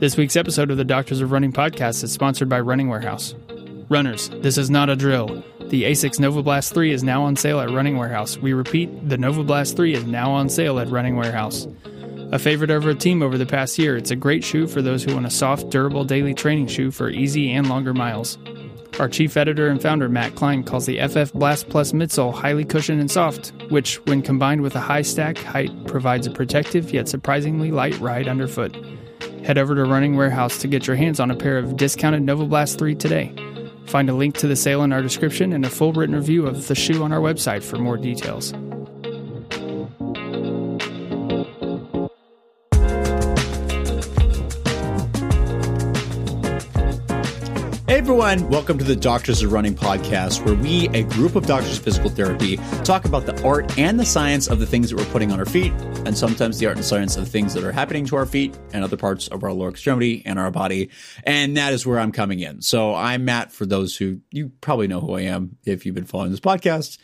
This week's episode of the Doctors of Running podcast is sponsored by Running Warehouse. Runners, this is not a drill. The ASICS NovaBlast 3 is now on sale at Running Warehouse. We repeat, the NovaBlast 3 is now on sale at Running Warehouse. A favorite of our team over the past year, it's a great shoe for those who want a soft, durable daily training shoe for easy and longer miles. Our chief editor and founder, Matt Klein, calls the FF Blast Plus midsole highly cushioned and soft, which, when combined with a high stack height, provides a protective yet surprisingly light ride underfoot. Head over to Running Warehouse to get your hands on a pair of discounted NovaBlast 3 today. Find a link to the sale in our description and a full written review of the shoe on our website for more details. Everyone, welcome to the Doctors of Running podcast, where we, a group of doctors of physical therapy, talk about the art and the science of the things that we're putting on our feet, and sometimes the art and science of the things that are happening to our feet and other parts of our lower extremity and our body. And that is where I'm coming in. So I'm Matt, for those who you probably know who I am if you've been following this podcast.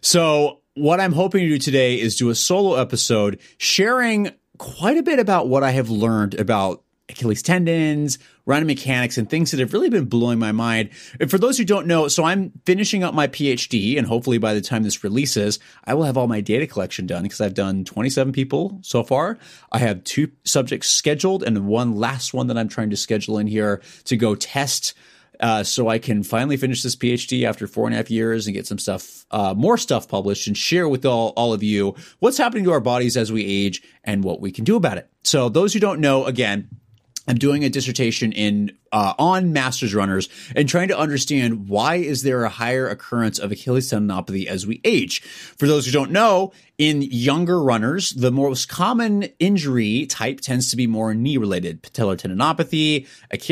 So what I'm hoping to do today is do a solo episode sharing quite a bit about what I have learned about Achilles tendons, running mechanics, and things that have really been blowing my mind. And for those who don't know, so I'm finishing up my PhD, and hopefully by the time this releases, I will have all my data collection done because I've done 27 people so far. I have two subjects scheduled, and one last one that I'm trying to schedule in here to go test. Uh, so I can finally finish this PhD after four and a half years and get some stuff, uh, more stuff published and share with all, all of you what's happening to our bodies as we age and what we can do about it. So those who don't know, again, I'm doing a dissertation in uh, on masters runners and trying to understand why is there a higher occurrence of Achilles tendinopathy as we age. For those who don't know, in younger runners, the most common injury type tends to be more knee related, patellar tendinopathy,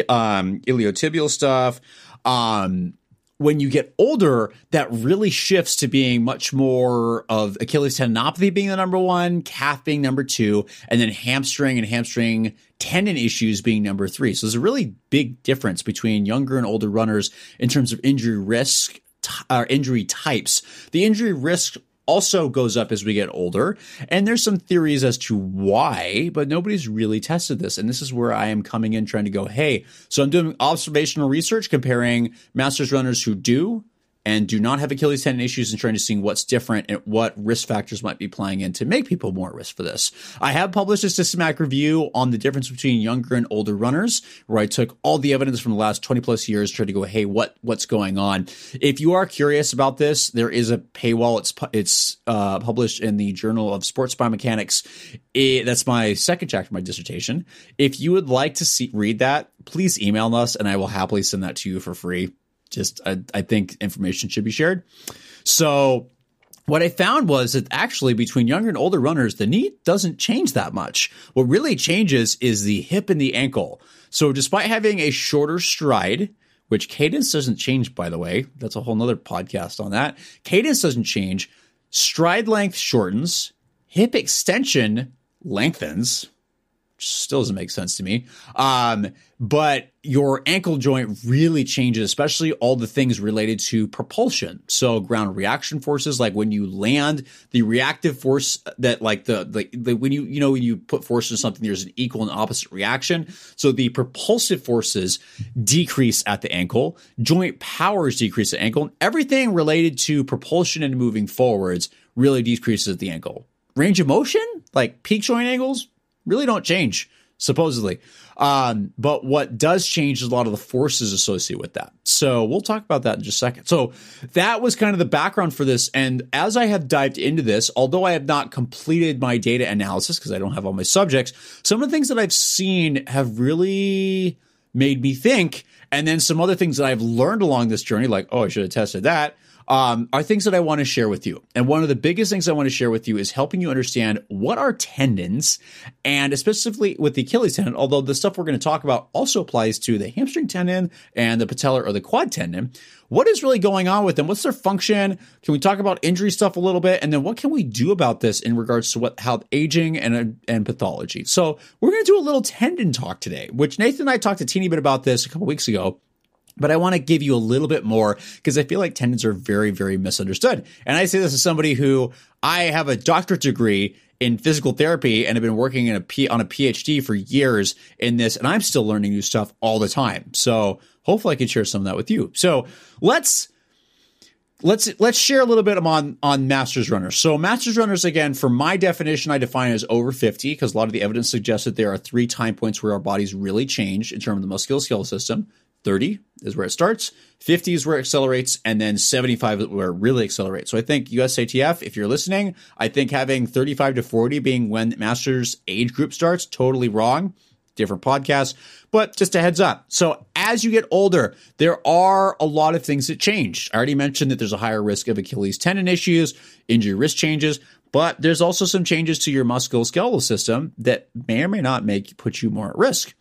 um, iliotibial stuff. Um, when you get older, that really shifts to being much more of Achilles tendinopathy being the number one, calf being number two, and then hamstring and hamstring tendon issues being number three. So there's a really big difference between younger and older runners in terms of injury risk or injury types. The injury risk also goes up as we get older. And there's some theories as to why, but nobody's really tested this. And this is where I am coming in trying to go, hey, so I'm doing observational research comparing masters runners who do and do not have Achilles tendon issues and trying to see what's different and what risk factors might be playing in to make people more at risk for this. I have published a systematic review on the difference between younger and older runners, where I took all the evidence from the last 20 plus years, tried to go, hey, what what's going on? If you are curious about this, there is a paywall. It's it's uh, published in the Journal of Sports Biomechanics. It, that's my second chapter of my dissertation. If you would like to see read that, please email us, and I will happily send that to you for free just I, I think information should be shared. So what I found was that actually between younger and older runners, the knee doesn't change that much. What really changes is the hip and the ankle. So despite having a shorter stride, which cadence doesn't change, by the way, that's a whole nother podcast on that. Cadence doesn't change. Stride length shortens. Hip extension lengthens still doesn't make sense to me. Um, but your ankle joint really changes, especially all the things related to propulsion. So ground reaction forces, like when you land, the reactive force that like the, the, the when you, you know, when you put force in something, there's an equal and opposite reaction. So the propulsive forces decrease at the ankle, joint powers decrease at ankle, and everything related to propulsion and moving forwards really decreases at the ankle. Range of motion, like peak joint angles, really don't change supposedly. Um, but what does change is a lot of the forces associated with that. So we'll talk about that in just a second. So that was kind of the background for this. And as I have dived into this, although I have not completed my data analysis because I don't have all my subjects, some of the things that I've seen have really made me think. And then some other things that I've learned along this journey, like, oh, I should have tested that um, are things that I want to share with you. And one of the biggest things I want to share with you is helping you understand what are tendons, and specifically with the Achilles tendon, although the stuff we're going to talk about also applies to the hamstring tendon and the patellar or the quad tendon. What is really going on with them? What's their function? Can we talk about injury stuff a little bit? And then what can we do about this in regards to what how aging and and pathology? So we're going to do a little tendon talk today, which Nathan and I talked a teeny bit about this a couple weeks ago. But I want to give you a little bit more because I feel like tendons are very, very misunderstood. And I say this as somebody who I have a doctorate degree in physical therapy and have been working in a P- on a PhD for years in this, and I'm still learning new stuff all the time. So hopefully I can share some of that with you. So let's let's let's share a little bit on on masters runners. So masters runners again, for my definition, I define as over 50 because a lot of the evidence suggests that there are three time points where our bodies really change in terms of the musculoskeletal system. 30 is where it starts, 50 is where it accelerates, and then 75 is where it really accelerates. So I think USATF, if you're listening, I think having 35 to 40 being when masters age group starts, totally wrong different podcasts, but just a heads up. So as you get older, there are a lot of things that change. I already mentioned that there's a higher risk of Achilles tendon issues, injury risk changes, but there's also some changes to your musculoskeletal system that may or may not make put you more at risk.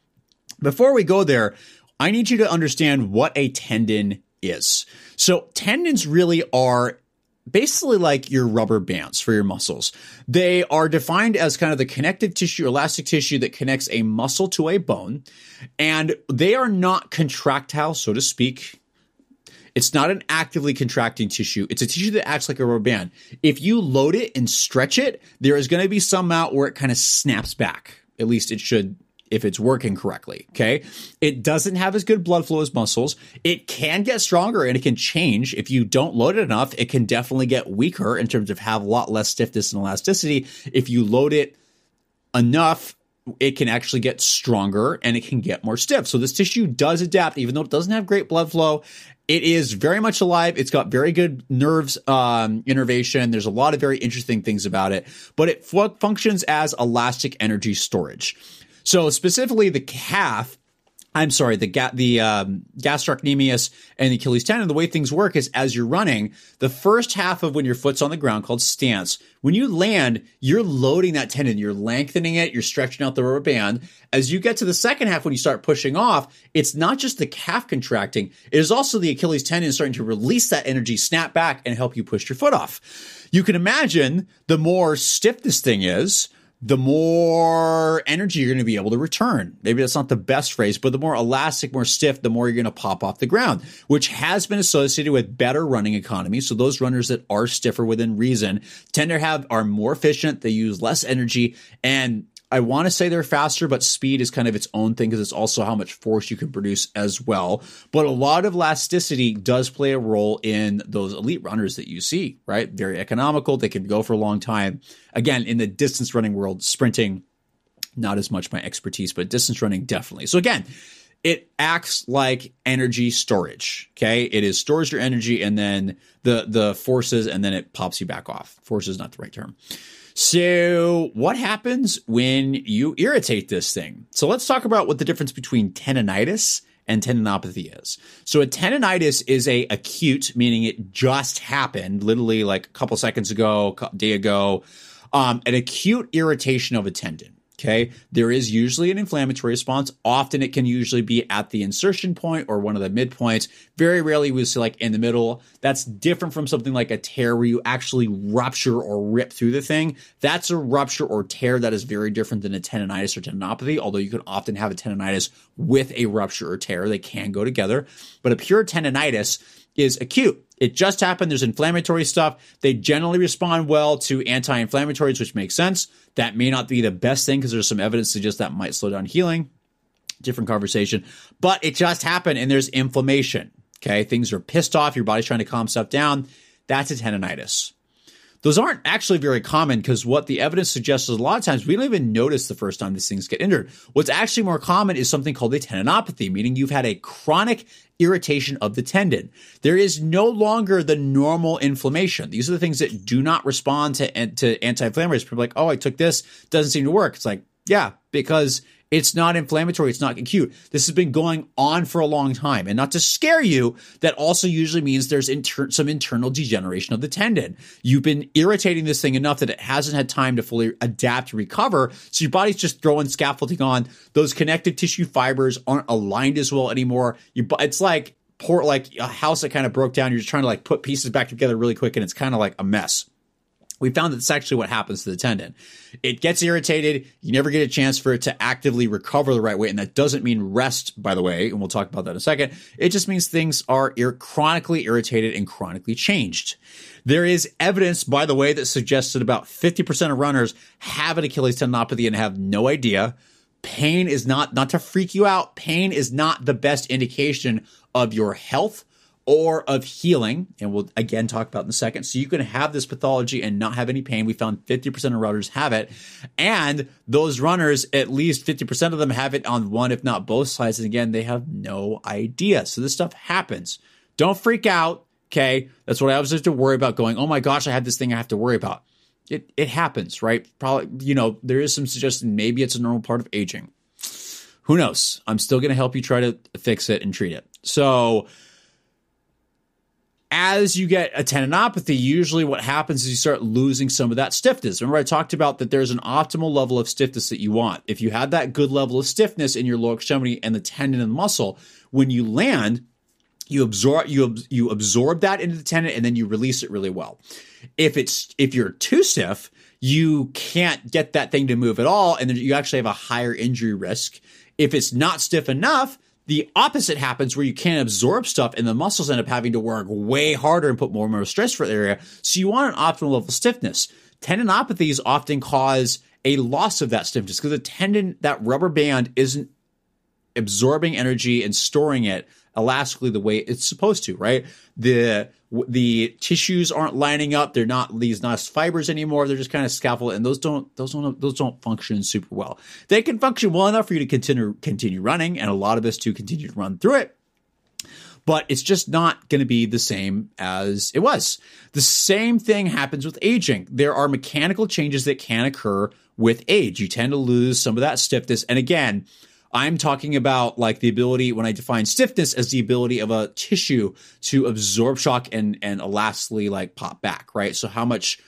Before we go there, I need you to understand what a tendon is. So tendons really are basically like your rubber bands for your muscles. They are defined as kind of the connective tissue, elastic tissue that connects a muscle to a bone. And they are not contractile, so to speak. It's not an actively contracting tissue. It's a tissue that acts like a rubber band. If you load it and stretch it, there is going to be some out where it kind of snaps back. At least it should if it's working correctly. Okay. It doesn't have as good blood flow as muscles. It can get stronger and it can change. If you don't load it enough, it can definitely get weaker in terms of have a lot less stiffness and elasticity. If you load it enough, it can actually get stronger and it can get more stiff. So this tissue does adapt, even though it doesn't have great blood flow. It is very much alive. It's got very good nerves um, innervation. There's a lot of very interesting things about it, but it fu- functions as elastic energy storage. So specifically the calf, I'm sorry, the ga- the um, gastrocnemius and the Achilles tendon. The way things work is as you're running, the first half of when your foot's on the ground, called stance, when you land, you're loading that tendon, you're lengthening it, you're stretching out the rubber band. As you get to the second half, when you start pushing off, it's not just the calf contracting; it is also the Achilles tendon starting to release that energy, snap back, and help you push your foot off. You can imagine the more stiff this thing is the more energy you're going to be able to return. Maybe that's not the best phrase, but the more elastic, more stiff, the more you're going to pop off the ground, which has been associated with better running economy. So those runners that are stiffer within reason tend to have are more efficient. They use less energy and I want to say they're faster, but speed is kind of its own thing because it's also how much force you can produce as well. But a lot of elasticity does play a role in those elite runners that you see, right? Very economical. They can go for a long time. Again, in the distance running world, sprinting, not as much my expertise, but distance running definitely. So again, it acts like energy storage. Okay. It is stores your energy and then the, the forces and then it pops you back off. Force is not the right term. So, what happens when you irritate this thing? So, let's talk about what the difference between tendonitis and tendinopathy is. So, a tendonitis is a acute, meaning it just happened, literally like a couple seconds ago, a day ago, um, an acute irritation of a tendon. Okay. There is usually an inflammatory response. Often it can usually be at the insertion point or one of the midpoints. Very rarely we see like in the middle. That's different from something like a tear where you actually rupture or rip through the thing. That's a rupture or tear that is very different than a tendonitis or tendinopathy, although you can often have a tendonitis with a rupture or tear. They can go together. But a pure tendonitis is acute. It just happened. There's inflammatory stuff. They generally respond well to anti-inflammatories, which makes sense. That may not be the best thing because there's some evidence to suggest that might slow down healing. Different conversation, but it just happened and there's inflammation. Okay. Things are pissed off. Your body's trying to calm stuff down. That's a tendonitis. Those aren't actually very common because what the evidence suggests is a lot of times we don't even notice the first time these things get injured. What's actually more common is something called a tendinopathy, meaning you've had a chronic irritation of the tendon. There is no longer the normal inflammation. These are the things that do not respond to, to anti-inflammatories. People are like, oh, I took this, doesn't seem to work. It's like, yeah, because it's not inflammatory. It's not acute. This has been going on for a long time. And not to scare you, that also usually means there's inter- some internal degeneration of the tendon. You've been irritating this thing enough that it hasn't had time to fully adapt recover. So your body's just throwing scaffolding on. Those connective tissue fibers aren't aligned as well anymore. You, it's like poor, like a house that kind of broke down. You're just trying to like put pieces back together really quick and it's kind of like a mess. We found that that's actually what happens to the tendon. It gets irritated. You never get a chance for it to actively recover the right way. And that doesn't mean rest, by the way. And we'll talk about that in a second. It just means things are ir- chronically irritated and chronically changed. There is evidence, by the way, that suggests that about 50% of runners have an Achilles tendinopathy and have no idea. Pain is not, not to freak you out. Pain is not the best indication of your health or of healing, and we'll again talk about in a second. So you can have this pathology and not have any pain. We found 50% of runners have it. And those runners, at least 50% of them have it on one, if not both sides. And again, they have no idea. So this stuff happens. Don't freak out. Okay. That's what I was just to worry about going, oh my gosh, I have this thing I have to worry about. It, it happens, right? Probably, you know, there is some suggestion maybe it's a normal part of aging. Who knows? I'm still going to help you try to fix it and treat it. So, as you get a tendinopathy, usually what happens is you start losing some of that stiffness. Remember, I talked about that there's an optimal level of stiffness that you want. If you had that good level of stiffness in your lower extremity and the tendon and the muscle, when you land, you absorb you you absorb that into the tendon and then you release it really well. If it's if you're too stiff, you can't get that thing to move at all, and you actually have a higher injury risk. If it's not stiff enough, the opposite happens where you can't absorb stuff and the muscles end up having to work way harder and put more and more stress for the area. So you want an optimal level of stiffness. Tendinopathies often cause a loss of that stiffness because the tendon, that rubber band isn't absorbing energy and storing it elastically the way it's supposed to, right? The the tissues aren't lining up. They're not these nice fibers anymore. They're just kind of scaffold, and those don't those don't those don't function super well. They can function well enough for you to continue continue running, and a lot of us to continue to run through it. But it's just not going to be the same as it was. The same thing happens with aging. There are mechanical changes that can occur with age. You tend to lose some of that stiffness, and again I'm talking about like the ability when I define stiffness as the ability of a tissue to absorb shock and and elastically like pop back, right? So how much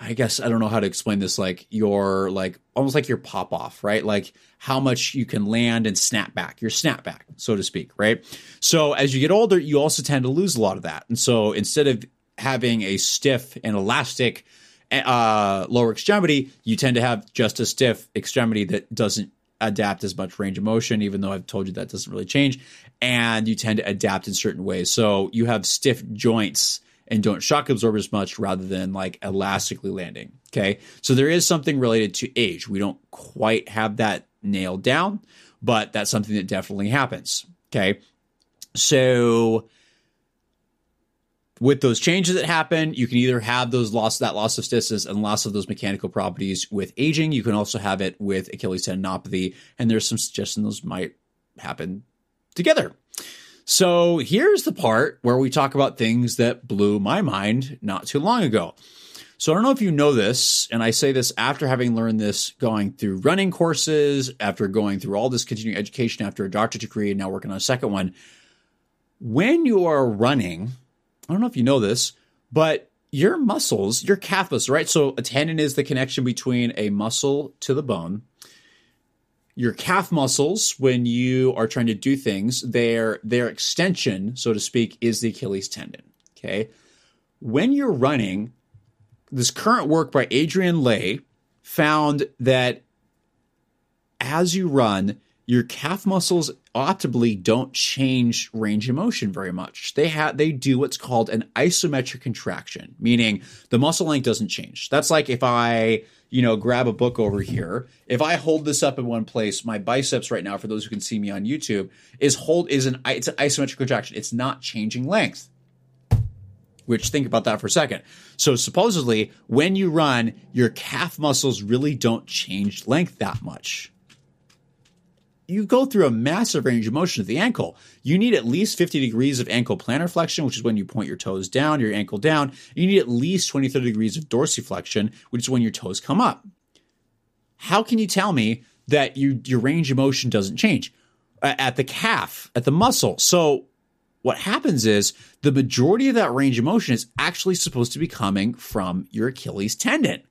I guess I don't know how to explain this like your like almost like your pop off, right? Like how much you can land and snap back, your snap back, so to speak, right? So as you get older, you also tend to lose a lot of that. And so instead of having a stiff and elastic uh, lower extremity, you tend to have just a stiff extremity that doesn't adapt as much range of motion, even though I've told you that doesn't really change. And you tend to adapt in certain ways. So you have stiff joints and don't shock absorb as much rather than like elastically landing. Okay. So there is something related to age. We don't quite have that nailed down, but that's something that definitely happens. Okay. So with those changes that happen, you can either have those loss that loss of stiffness and loss of those mechanical properties with aging. You can also have it with Achilles tendinopathy, and there's some suggestion those might happen together. So here's the part where we talk about things that blew my mind not too long ago. So I don't know if you know this, and I say this after having learned this going through running courses, after going through all this continuing education, after a doctorate degree, and now working on a second one. When you are running, I don't know if you know this, but your muscles, your calf muscles, right? So a tendon is the connection between a muscle to the bone. Your calf muscles, when you are trying to do things, their their extension, so to speak, is the Achilles tendon. Okay. When you're running, this current work by Adrian Lai found that as you run, your calf muscles optimally don't change range of motion very much. They have they do what's called an isometric contraction, meaning the muscle length doesn't change. That's like if I, you know, grab a book over here, if I hold this up in one place, my biceps right now for those who can see me on YouTube is hold is an it's an isometric contraction. It's not changing length. Which think about that for a second. So supposedly when you run, your calf muscles really don't change length that much you go through a massive range of motion at the ankle. You need at least 50 degrees of ankle plantar flexion, which is when you point your toes down, your ankle down. You need at least 20, 30 degrees of dorsiflexion, which is when your toes come up. How can you tell me that you, your range of motion doesn't change? At the calf, at the muscle. So what happens is the majority of that range of motion is actually supposed to be coming from your Achilles tendon.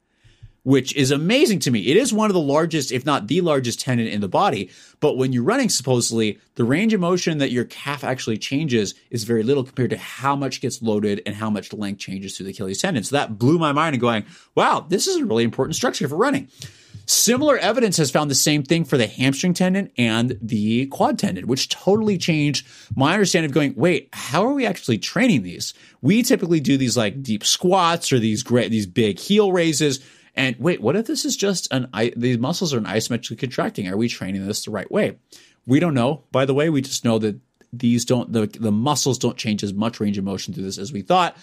Which is amazing to me. It is one of the largest, if not the largest tendon in the body. But when you're running, supposedly, the range of motion that your calf actually changes is very little compared to how much gets loaded and how much length changes through the Achilles tendon. So that blew my mind and going, wow, this is a really important structure for running. Similar evidence has found the same thing for the hamstring tendon and the quad tendon, which totally changed my understanding of going, wait, how are we actually training these? We typically do these like deep squats or these great, these big heel raises and wait, what if this is just an these muscles are an isometrically contracting? Are we training this the right way? We don't know. By the way, we just know that these don't the the muscles don't change as much range of motion through this as we thought.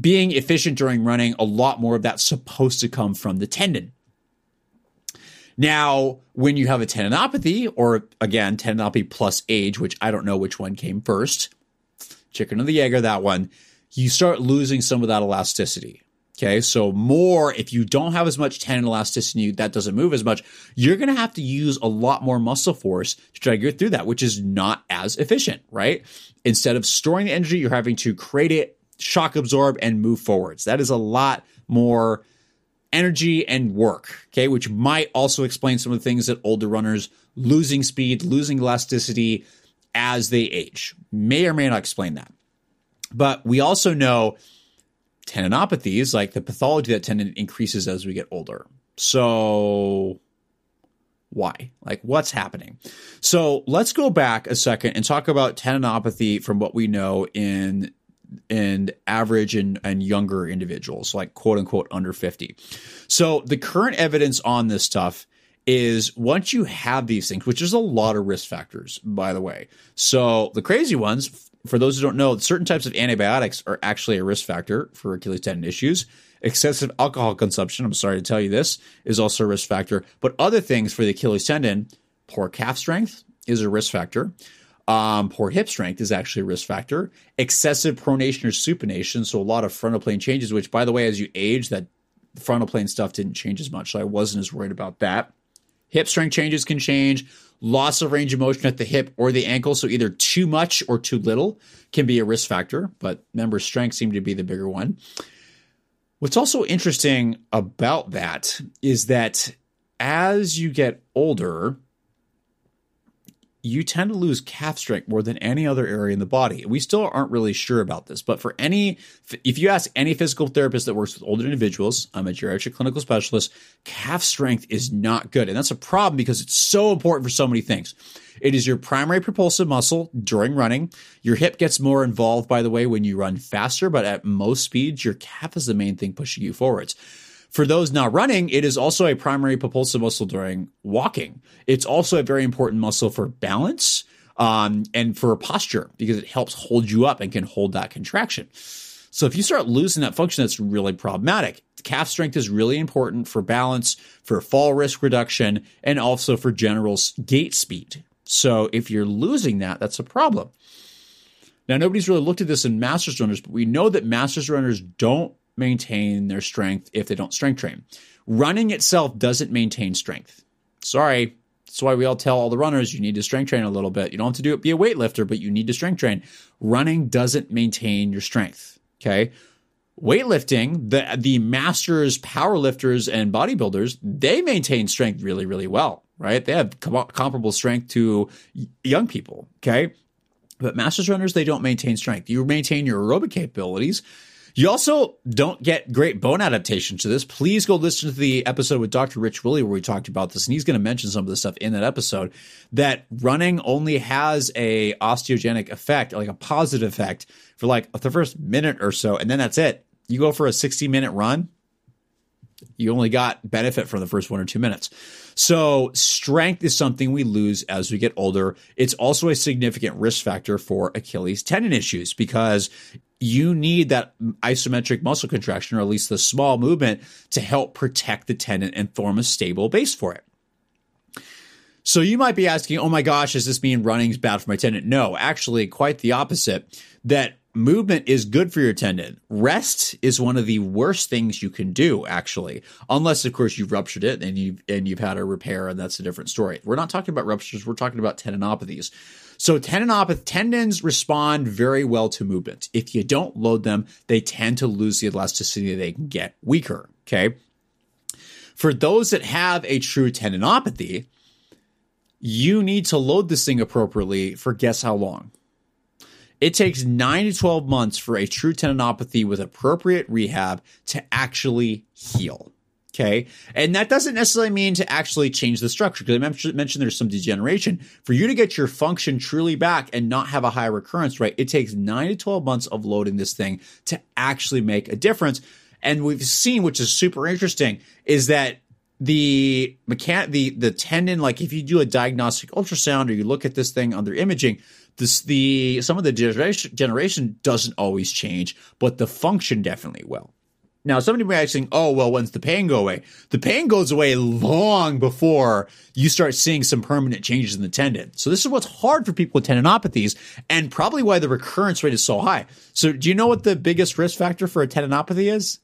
Being efficient during running, a lot more of that's supposed to come from the tendon. Now, when you have a tendinopathy, or again, tendinopathy plus age, which I don't know which one came first, chicken or the egg or that one, you start losing some of that elasticity. Okay. So more, if you don't have as much tendon elasticity, that doesn't move as much, you're to have to use a lot more muscle force to try to get through that, which is not as efficient, right? Instead of storing the energy, you're having to create it, shock absorb and move forwards. That is a lot more energy and work. Okay. Which might also explain some of the things that older runners losing speed, losing elasticity as they age may or may not explain that. But we also know tendinopathies, like the pathology that tendon increases as we get older. So why? Like what's happening? So let's go back a second and talk about tendinopathy from what we know in in average and, and younger individuals, like quote unquote under 50. So the current evidence on this stuff is once you have these things, which is a lot of risk factors, by the way. So the crazy ones, for those who don't know, certain types of antibiotics are actually a risk factor for Achilles tendon issues. Excessive alcohol consumption, I'm sorry to tell you this, is also a risk factor. But other things for the Achilles tendon, poor calf strength is a risk factor. Um, poor hip strength is actually a risk factor. Excessive pronation or supination, so a lot of frontal plane changes, which, by the way, as you age, that frontal plane stuff didn't change as much. So I wasn't as worried about that. Hip strength changes can change. Loss of range of motion at the hip or the ankle, so either too much or too little, can be a risk factor, but member strength seemed to be the bigger one. What's also interesting about that is that as you get older, you tend to lose calf strength more than any other area in the body. We still aren't really sure about this, but for any, if you ask any physical therapist that works with older individuals, I'm a geriatric clinical specialist, calf strength is not good. And that's a problem because it's so important for so many things. It is your primary propulsive muscle during running. Your hip gets more involved, by the way, when you run faster, but at most speeds, your calf is the main thing pushing you forwards. For those not running, it is also a primary propulsive muscle during walking. It's also a very important muscle for balance um, and for posture because it helps hold you up and can hold that contraction. So if you start losing that function, that's really problematic. Calf strength is really important for balance, for fall risk reduction, and also for general gait speed. So if you're losing that, that's a problem. Now, nobody's really looked at this in masters runners, but we know that masters runners don't maintain their strength if they don't strength train. Running itself doesn't maintain strength. Sorry. That's why we all tell all the runners you need to strength train a little bit. You don't have to do it, be a weightlifter, but you need to strength train. Running doesn't maintain your strength. Okay. Weightlifting, the the masters, power lifters, and bodybuilders, they maintain strength really, really well, right? They have com- comparable strength to young people. Okay. But masters runners, they don't maintain strength. You maintain your aerobic capabilities you also don't get great bone adaptation to this. Please go listen to the episode with Dr. Rich Willy where we talked about this, and he's going to mention some of the stuff in that episode. That running only has a osteogenic effect, like a positive effect, for like the first minute or so, and then that's it. You go for a 60 minute run, you only got benefit from the first one or two minutes. So strength is something we lose as we get older. It's also a significant risk factor for Achilles tendon issues because you need that isometric muscle contraction, or at least the small movement, to help protect the tendon and form a stable base for it. So you might be asking, oh my gosh, does this mean running is bad for my tendon? No, actually, quite the opposite. That movement is good for your tendon. Rest is one of the worst things you can do, actually, unless of course you've ruptured it and you've and you've had a repair, and that's a different story. We're not talking about ruptures; we're talking about tendinopathies. So tendinopathy tendons respond very well to movement. If you don't load them, they tend to lose the elasticity. They can get weaker. Okay. For those that have a true tendinopathy, you need to load this thing appropriately for guess how long? It takes 9 to 12 months for a true tendinopathy with appropriate rehab to actually heal. Okay. And that doesn't necessarily mean to actually change the structure because I mentioned there's some degeneration. For you to get your function truly back and not have a high recurrence rate, it takes nine to 12 months of loading this thing to actually make a difference. And we've seen, which is super interesting, is that the mechan- the the tendon, like if you do a diagnostic ultrasound or you look at this thing under imaging, this the some of the generation generation doesn't always change, but the function definitely will. Now, somebody might be asking, oh, well, when's the pain go away? The pain goes away long before you start seeing some permanent changes in the tendon. So this is what's hard for people with tendinopathies and probably why the recurrence rate is so high. So do you know what the biggest risk factor for a tendinopathy is?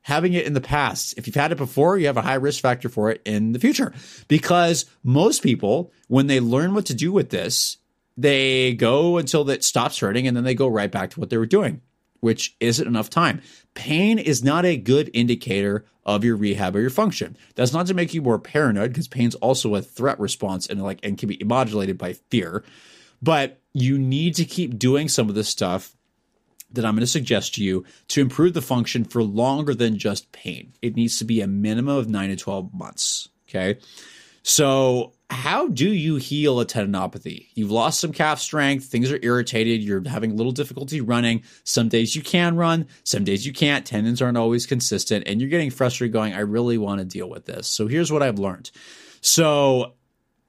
Having it in the past. If you've had it before, you have a high risk factor for it in the future because most people, when they learn what to do with this, they go until it stops hurting and then they go right back to what they were doing which isn't enough time. Pain is not a good indicator of your rehab or your function. That's not to make you more paranoid because pain's also a threat response and like and can be modulated by fear. But you need to keep doing some of this stuff that I'm going to suggest to you to improve the function for longer than just pain. It needs to be a minimum of 9 to 12 months, okay? So how do you heal a tendinopathy? You've lost some calf strength, things are irritated, you're having a little difficulty running. Some days you can run, some days you can't. Tendons aren't always consistent, and you're getting frustrated going, I really want to deal with this. So here's what I've learned. So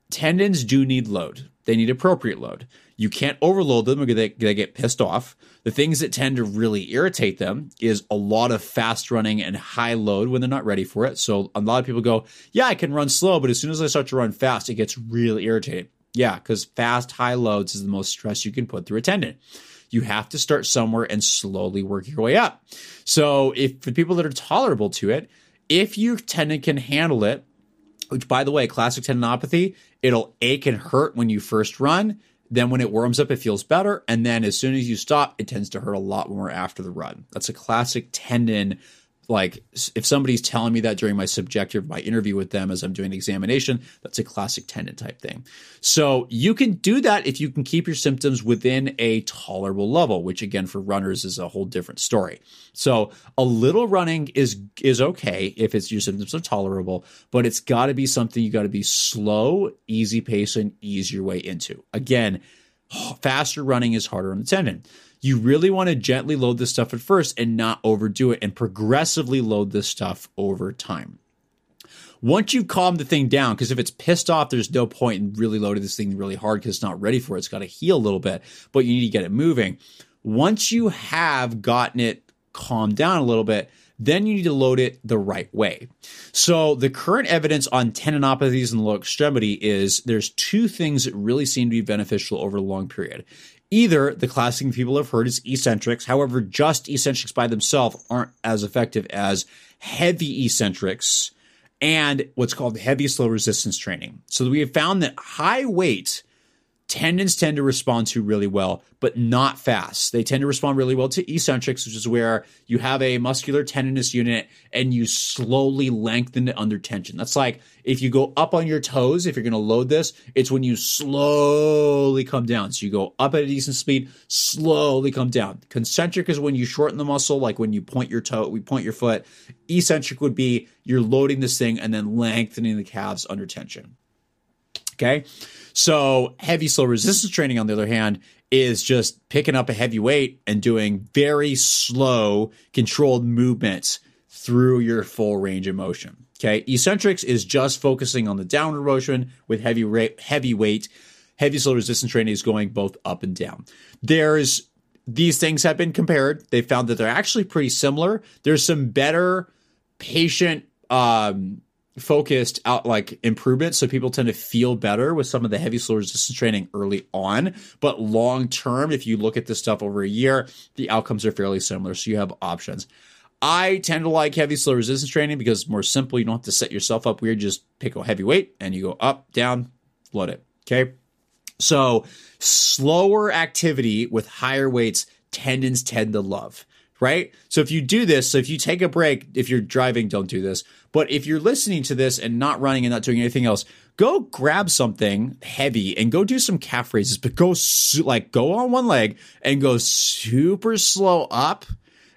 tendons do need load, they need appropriate load. You can't overload them or they, they get pissed off. The things that tend to really irritate them is a lot of fast running and high load when they're not ready for it. So a lot of people go, Yeah, I can run slow, but as soon as I start to run fast, it gets really irritating. Yeah, because fast, high loads is the most stress you can put through a tendon. You have to start somewhere and slowly work your way up. So, if for people that are tolerable to it, if your tendon can handle it, which by the way, classic tendinopathy, it'll ache and hurt when you first run. Then when it warms up, it feels better. And then as soon as you stop, it tends to hurt a lot more after the run. That's a classic tendon like if somebody's telling me that during my subjective my interview with them as i'm doing the examination that's a classic tendon type thing. So you can do that if you can keep your symptoms within a tolerable level which again for runners is a whole different story. So a little running is is okay if it's your symptoms are tolerable but it's got to be something you got to be slow easy pace and ease your way into. Again faster running is harder on the tendon you really want to gently load this stuff at first and not overdo it and progressively load this stuff over time. Once you calm the thing down, because if it's pissed off, there's no point in really loading this thing really hard because it's not ready for it. It's got to heal a little bit, but you need to get it moving. Once you have gotten it calmed down a little bit, then you need to load it the right way. So the current evidence on tendinopathies in the lower extremity is there's two things that really seem to be beneficial over a long period. Either the classic people have heard is eccentrics, however, just eccentrics by themselves aren't as effective as heavy eccentrics and what's called heavy slow resistance training. So we have found that high weight tendons tend to respond to really well, but not fast. They tend to respond really well to eccentrics, which is where you have a muscular tendinous unit and you slowly lengthen it under tension. That's like if you go up on your toes, if you're going to load this, it's when you slowly come down. So you go up at a decent speed, slowly come down. Concentric is when you shorten the muscle, like when you point your toe, we point your foot. Eccentric would be you're loading this thing and then lengthening the calves under tension. Okay. So heavy slow resistance training, on the other hand, is just picking up a heavy weight and doing very slow, controlled movements through your full range of motion. Okay. Eccentrics is just focusing on the downward motion with heavy rate, heavy weight. Heavy slow resistance training is going both up and down. There's these things have been compared. They found that they're actually pretty similar. There's some better patient um, focused out like improvements so people tend to feel better with some of the heavy slow resistance training early on. But long term if you look at this stuff over a year the outcomes are fairly similar so you have options. I tend to like heavy slow resistance training because more simple. You don't have to set yourself up weird. Just pick a heavy weight and you go up down load it okay? So slower activity with higher weights tendons tend to love right? So if you do this, so if you take a break, if you're driving, don't do this. But if you're listening to this and not running and not doing anything else, go grab something heavy and go do some calf raises, but go su- like go on one leg and go super slow up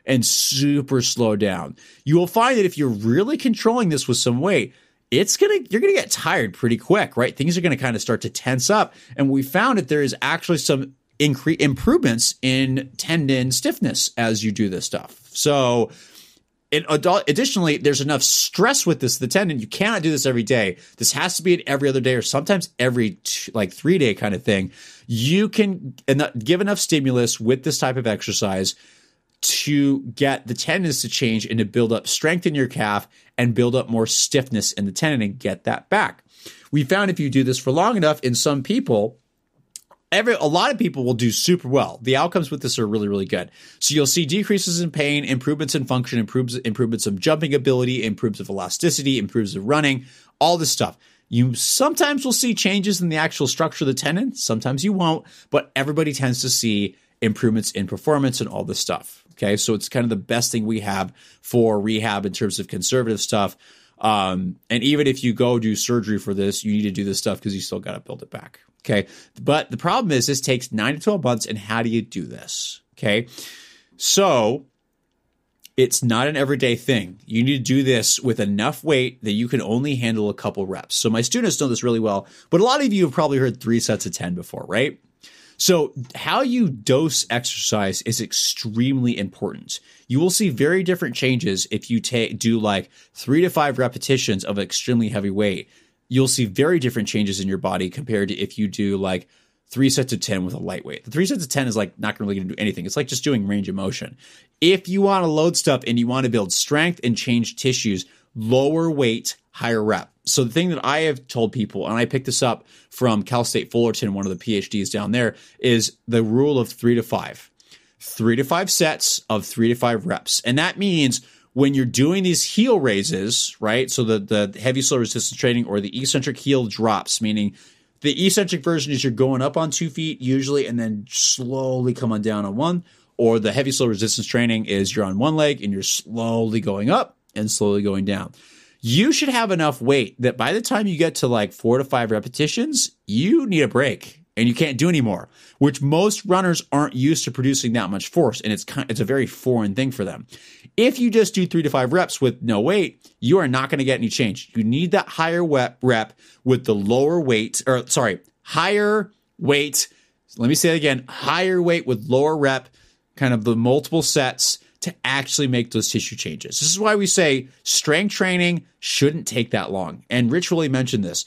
and super slow down. You will find that if you're really controlling this with some weight, it's gonna you're gonna get tired pretty quick, right? Things are gonna kind of start to tense up, and we found that there is actually some incre- improvements in tendon stiffness as you do this stuff. So. Adult, additionally, there's enough stress with this the tendon. You cannot do this every day. This has to be an every other day or sometimes every t- like three day kind of thing. You can give enough stimulus with this type of exercise to get the tendons to change and to build up strength in your calf and build up more stiffness in the tendon and get that back. We found if you do this for long enough in some people, every a lot of people will do super well. The outcomes with this are really really good. So you'll see decreases in pain, improvements in function, improves improvements of jumping ability, improves of elasticity, improves of running, all this stuff. You sometimes will see changes in the actual structure of the tendon, sometimes you won't, but everybody tends to see improvements in performance and all this stuff. Okay, so it's kind of the best thing we have for rehab in terms of conservative stuff. Um, and even if you go do surgery for this, you need to do this stuff because you still got to build it back. Okay. But the problem is this takes nine to 12 months. And how do you do this? Okay. So it's not an everyday thing. You need to do this with enough weight that you can only handle a couple reps. So my students know this really well, but a lot of you have probably heard three sets of 10 before, right? So, how you dose exercise is extremely important. You will see very different changes if you take do like 3 to 5 repetitions of extremely heavy weight you'll see very different changes in your body compared to if you do like three sets of 10 with a lightweight. The three sets of 10 is like not really going to do anything. It's like just doing range of motion. If you want to load stuff and you want to build strength and change tissues, lower weight, higher rep. So the thing that I have told people, and I picked this up from Cal State Fullerton, one of the PhDs down there, is the rule of three to five. Three to five sets of three to five reps. And that means when you're doing these heel raises, right? So the, the heavy slow resistance training or the eccentric heel drops, meaning the eccentric version is you're going up on two feet usually and then slowly coming down on one. Or the heavy slow resistance training is you're on one leg and you're slowly going up and slowly going down. You should have enough weight that by the time you get to like four to five repetitions, you need a break and you can't do anymore, which most runners aren't used to producing that much force. And it's kind, it's a very foreign thing for them. If you just do three to five reps with no weight, you are not going to get any change. You need that higher rep with the lower weight, or sorry, higher weight. Let me say it again higher weight with lower rep, kind of the multiple sets to actually make those tissue changes. This is why we say strength training shouldn't take that long. And Rich really mentioned this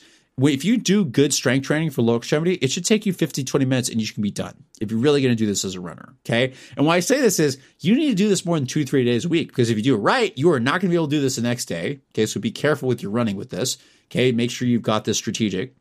if you do good strength training for lower extremity, it should take you 50, 20 minutes and you can be done if you're really going to do this as a runner. Okay. And why I say this is you need to do this more than two, three days a week because if you do it right, you are not going to be able to do this the next day. Okay. So be careful with your running with this. Okay. Make sure you've got this strategic.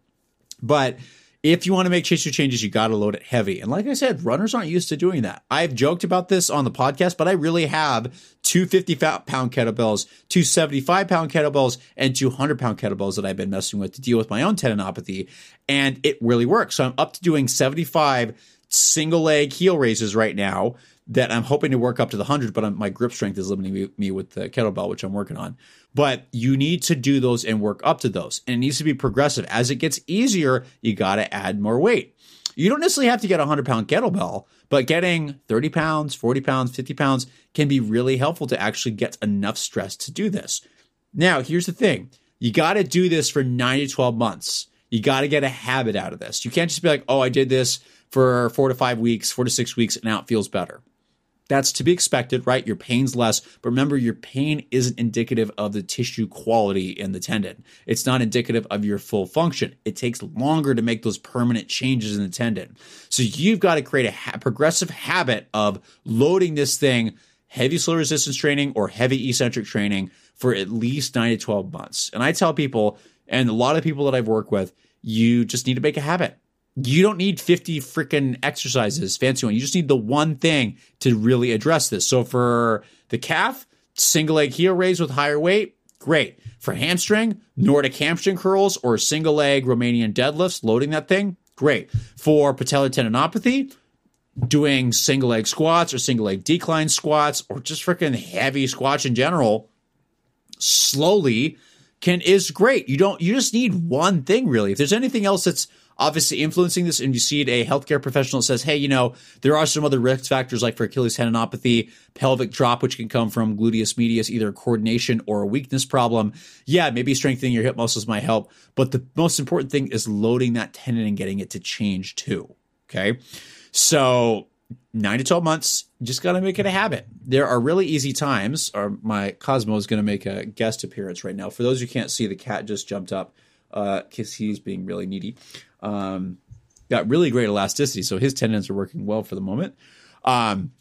But if you want to make tissue changes, you got to load it heavy. And like I said, runners aren't used to doing that. I've joked about this on the podcast, but I really have two 50 pound kettlebells, two 75 pound kettlebells, and 200 pound kettlebells that I've been messing with to deal with my own tendinopathy. And it really works. So I'm up to doing 75 single leg heel raises right now that I'm hoping to work up to the 100, but I'm, my grip strength is limiting me, me, with the kettlebell, which I'm working on. But you need to do those and work up to those. And it needs to be progressive. As it gets easier, you got to add more weight. You don't necessarily have to get a 100 pound kettlebell, but getting 30 pounds, 40 pounds, 50 pounds can be really helpful to actually get enough stress to do this. Now, here's the thing you got to do this for 9 to 12 months. You got to get a habit out of this. You can't just be like, oh, I did this for four to five weeks, four to six weeks, and now it feels better. That's to be expected, right? Your pain's less, but remember, your pain isn't indicative of the tissue quality in the tendon. It's not indicative of your full function. It takes longer to make those permanent changes in the tendon. So you've got to create a ha- progressive habit of loading this thing, heavy slow resistance training or heavy eccentric training for at least nine to 12 months. And I tell people, and a lot of people that I've worked with, you just need to make a habit you don't need 50 freaking exercises, fancy one. You just need the one thing to really address this. So for the calf, single leg heel raise with higher weight, great. For hamstring, Nordic hamstring curls or single leg Romanian deadlifts, loading that thing, great. For patellar tendinopathy, doing single leg squats or single leg decline squats or just freaking heavy squats in general slowly can is great. You don't you just need one thing really. If there's anything else that's obviously influencing this and you see it, a healthcare professional says, hey, you know, there are some other risk factors like for Achilles tendinopathy, pelvic drop, which can come from gluteus medius, either coordination or a weakness problem. Yeah, maybe strengthening your hip muscles might help. But the most important thing is loading that tendon and getting it to change too. Okay. So nine to 12 months, just got to make it a habit. There are really easy times, or my Cosmo is going to make a guest appearance right now. For those who can't see, the cat just jumped up because uh, he's being really needy. Um, got really great elasticity, so his tendons are working well for the moment. Um,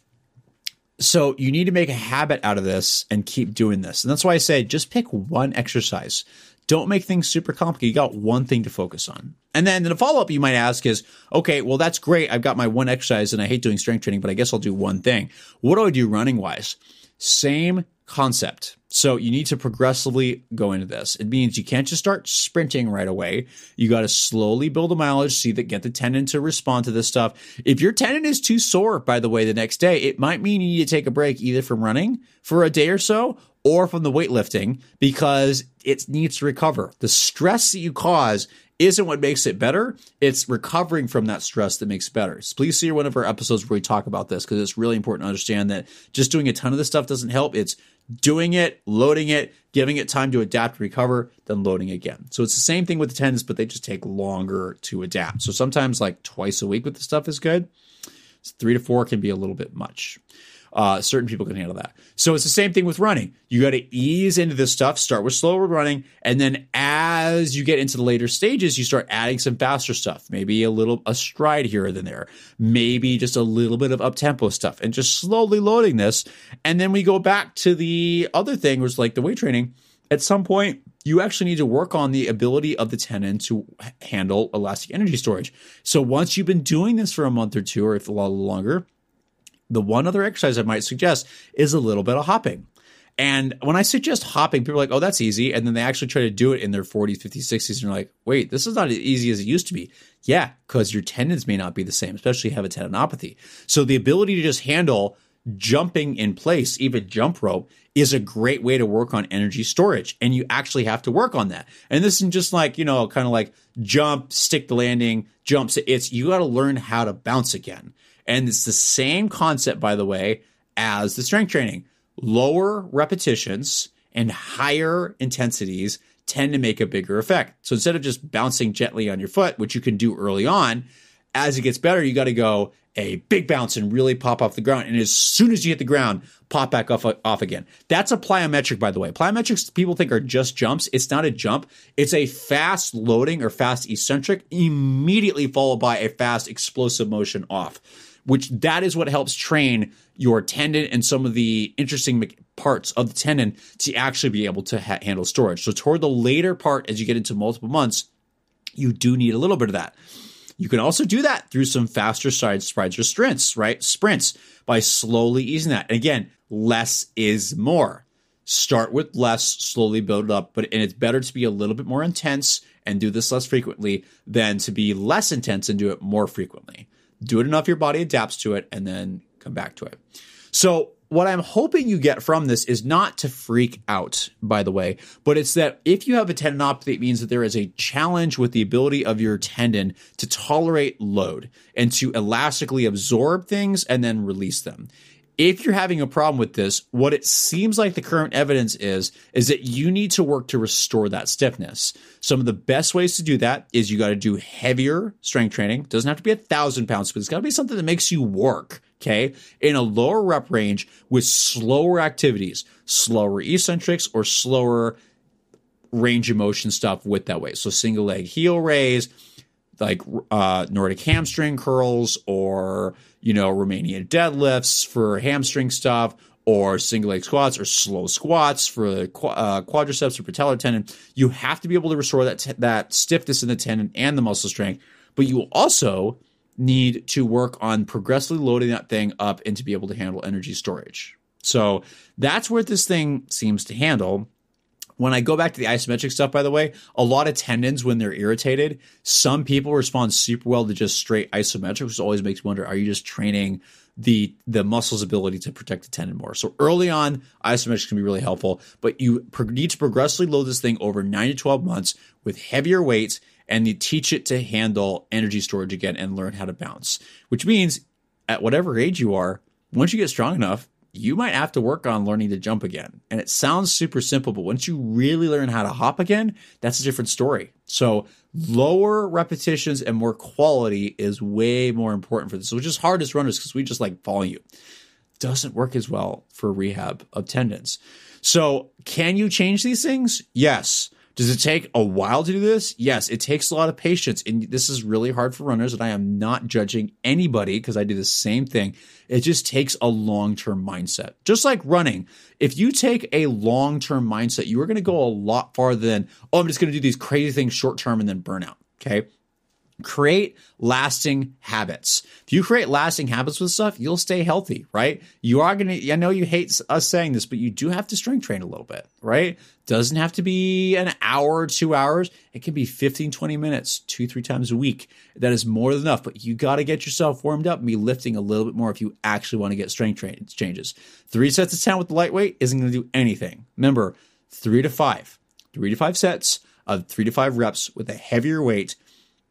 so you need to make a habit out of this and keep doing this. And that's why I say just pick one exercise. Don't make things super complicated. You got one thing to focus on. And then the follow up you might ask is, okay, well, that's great. I've got my one exercise and I hate doing strength training, but I guess I'll do one thing. What do I do running wise? Same concept. So you need to progressively go into this. It means you can't just start sprinting right away. You got to slowly build the mileage, see that get the tendon to respond to this stuff. If your tendon is too sore, by the way, the next day, it might mean you need to take a break either from running for a day or so or from the weightlifting because it needs to recover. The stress that you cause isn't what makes it better. It's recovering from that stress that makes better. So please see one of our episodes where we talk about this because it's really important to understand that just doing a ton of this stuff doesn't help. It's doing it, loading it, giving it time to adapt recover, then loading again. So it's the same thing with the tendons, but they just take longer to adapt. So sometimes like twice a week with the stuff is good. three to four can be a little bit much. Uh, certain people can handle that. So it's the same thing with running. You got to ease into this stuff, start with slower running, and then as you get into the later stages, you start adding some faster stuff. Maybe a little a stride here than there. Maybe just a little bit of up tempo stuff, and just slowly loading this. And then we go back to the other thing, was like the weight training. At some point, you actually need to work on the ability of the tendon to handle elastic energy storage. So once you've been doing this for a month or two, or if a lot longer, the one other exercise I might suggest is a little bit of hopping. And when I suggest hopping, people are like, oh, that's easy. And then they actually try to do it in their 40s, 50s, 60s. And you're like, wait, this is not as easy as it used to be. Yeah, because your tendons may not be the same, especially if you have a tendinopathy. So the ability to just handle jumping in place, even jump rope, is a great way to work on energy storage. And you actually have to work on that. And this isn't just like, you know, kind of like jump, stick the landing, jumps. It's you got to learn how to bounce again. And it's the same concept, by the way, as the strength training. Lower repetitions and higher intensities tend to make a bigger effect. So instead of just bouncing gently on your foot, which you can do early on, as it gets better, you got to go a big bounce and really pop off the ground. And as soon as you hit the ground, pop back off, off again. That's a plyometric, by the way. Plyometrics people think are just jumps. It's not a jump. It's a fast loading or fast eccentric immediately followed by a fast explosive motion off which that is what helps train your tendon and some of the interesting parts of the tendon to actually be able to ha- handle storage. So toward the later part, as you get into multiple months, you do need a little bit of that. You can also do that through some faster side or sprints, right? Sprints by slowly easing that. And again, less is more. Start with less, slowly build it up, but and it's better to be a little bit more intense and do this less frequently than to be less intense and do it more frequently do it enough your body adapts to it, and then come back to it. So, what I'm hoping you get from this is not to freak out, by the way, but it's that if you have a tendinopathy, it means that there is a challenge with the ability of your tendon to tolerate load and to elastically absorb things and then release them if you're having a problem with this, what it seems like the current evidence is, is that you need to work to restore that stiffness. Some of the best ways to do that is you got to do heavier strength training. Doesn't have to be a thousand pounds, but it's got to be something that makes you work. Okay. In a lower rep range with slower activities, slower eccentrics or slower range of motion stuff with that weight. So single leg heel raise, like uh, Nordic hamstring curls or you know Romanian deadlifts for hamstring stuff or single leg squats or slow squats for uh, quadriceps or patellar tendon. You have to be able to restore that t- that stiffness in the tendon and the muscle strength, but you also need to work on progressively loading that thing up and to be able to handle energy storage. So that's where this thing seems to handle when I go back to the isometric stuff, by the way, a lot of tendons when they're irritated, some people respond super well to just straight isometric, which always makes me wonder: Are you just training the the muscle's ability to protect the tendon more? So early on, isometrics can be really helpful, but you need to progressively load this thing over nine to twelve months with heavier weights, and you teach it to handle energy storage again and learn how to bounce. Which means, at whatever age you are, once you get strong enough, you might have to work on learning to jump again. And it sounds super simple, but once you really learn how to hop again, that's a different story. So lower repetitions and more quality is way more important for this, which is hard as runners because we just like volume. Doesn't work as well for rehab of tendons. So can you change these things? Yes. Does it take a while to do this? Yes, it takes a lot of patience. And this is really hard for runners. And I am not judging anybody because I do the same thing. It just takes a long term mindset. Just like running. If you take a long term mindset, you are going to go a lot farther than, oh, I'm just going to do these crazy things short term and then burn out. Okay create lasting habits. If you create lasting habits with stuff, you'll stay healthy, right? You are going to, I know you hate us saying this, but you do have to strength train a little bit, right? Doesn't have to be an hour, two hours. It can be 15, 20 minutes, two, three times a week. That is more than enough, but you got to get yourself warmed up and be lifting a little bit more if you actually want to get strength train changes. Three sets of 10 with the lightweight isn't going to do anything. Remember, three to five, three to five sets of three to five reps with a heavier weight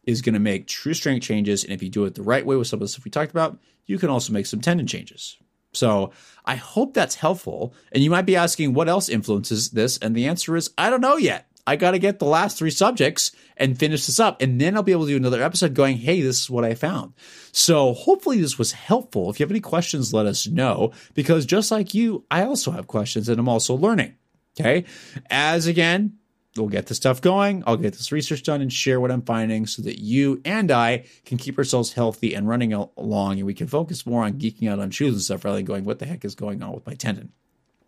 is going to make true strength changes. And if you do it the right way with some of the stuff we talked about, you can also make some tendon changes. So I hope that's helpful. And you might be asking what else influences this? And the answer is I don't know yet. I got to get the last three subjects and finish this up. And then I'll be able to do another episode going, hey, this is what I found. So hopefully this was helpful. If you have any questions, let us know because just like you, I also have questions and I'm also learning. Okay. As again, we'll get the stuff going. I'll get this research done and share what I'm finding so that you and I can keep ourselves healthy and running along and we can focus more on geeking out on shoes and stuff rather than going, what the heck is going on with my tendon?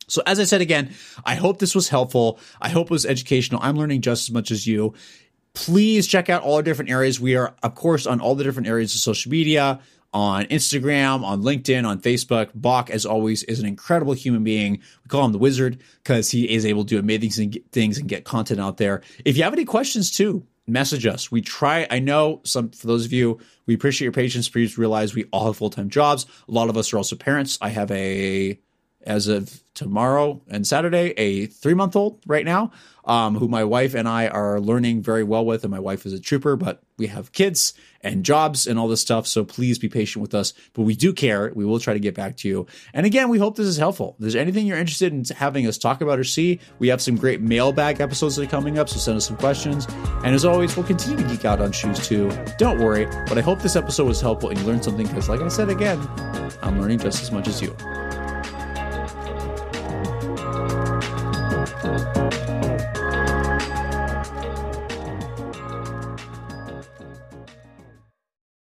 So as I said again, I hope this was helpful. I hope it was educational. I'm learning just as much as you. Please check out all our different areas. We are, of course, on all the different areas of social media on Instagram, on LinkedIn, on Facebook. Bach, as always, is an incredible human being. We call him the wizard because he is able to do amazing things and get content out there. If you have any questions too, message us. We try, I know some, for those of you, we appreciate your patience. Please realize we all have full time jobs. A lot of us are also parents. I have a, as of tomorrow and Saturday, a three month old right now um, who my wife and I are learning very well with. And my wife is a trooper, but we have kids and jobs and all this stuff. So please be patient with us. But we do care. We will try to get back to you. And again, we hope this is helpful. If there's anything you're interested in having us talk about or see, we have some great mailbag episodes that are coming up. So send us some questions. And as always, we'll continue to geek out on shoes too. Don't worry. But I hope this episode was helpful and you learned something because, like I said again, I'm learning just as much as you.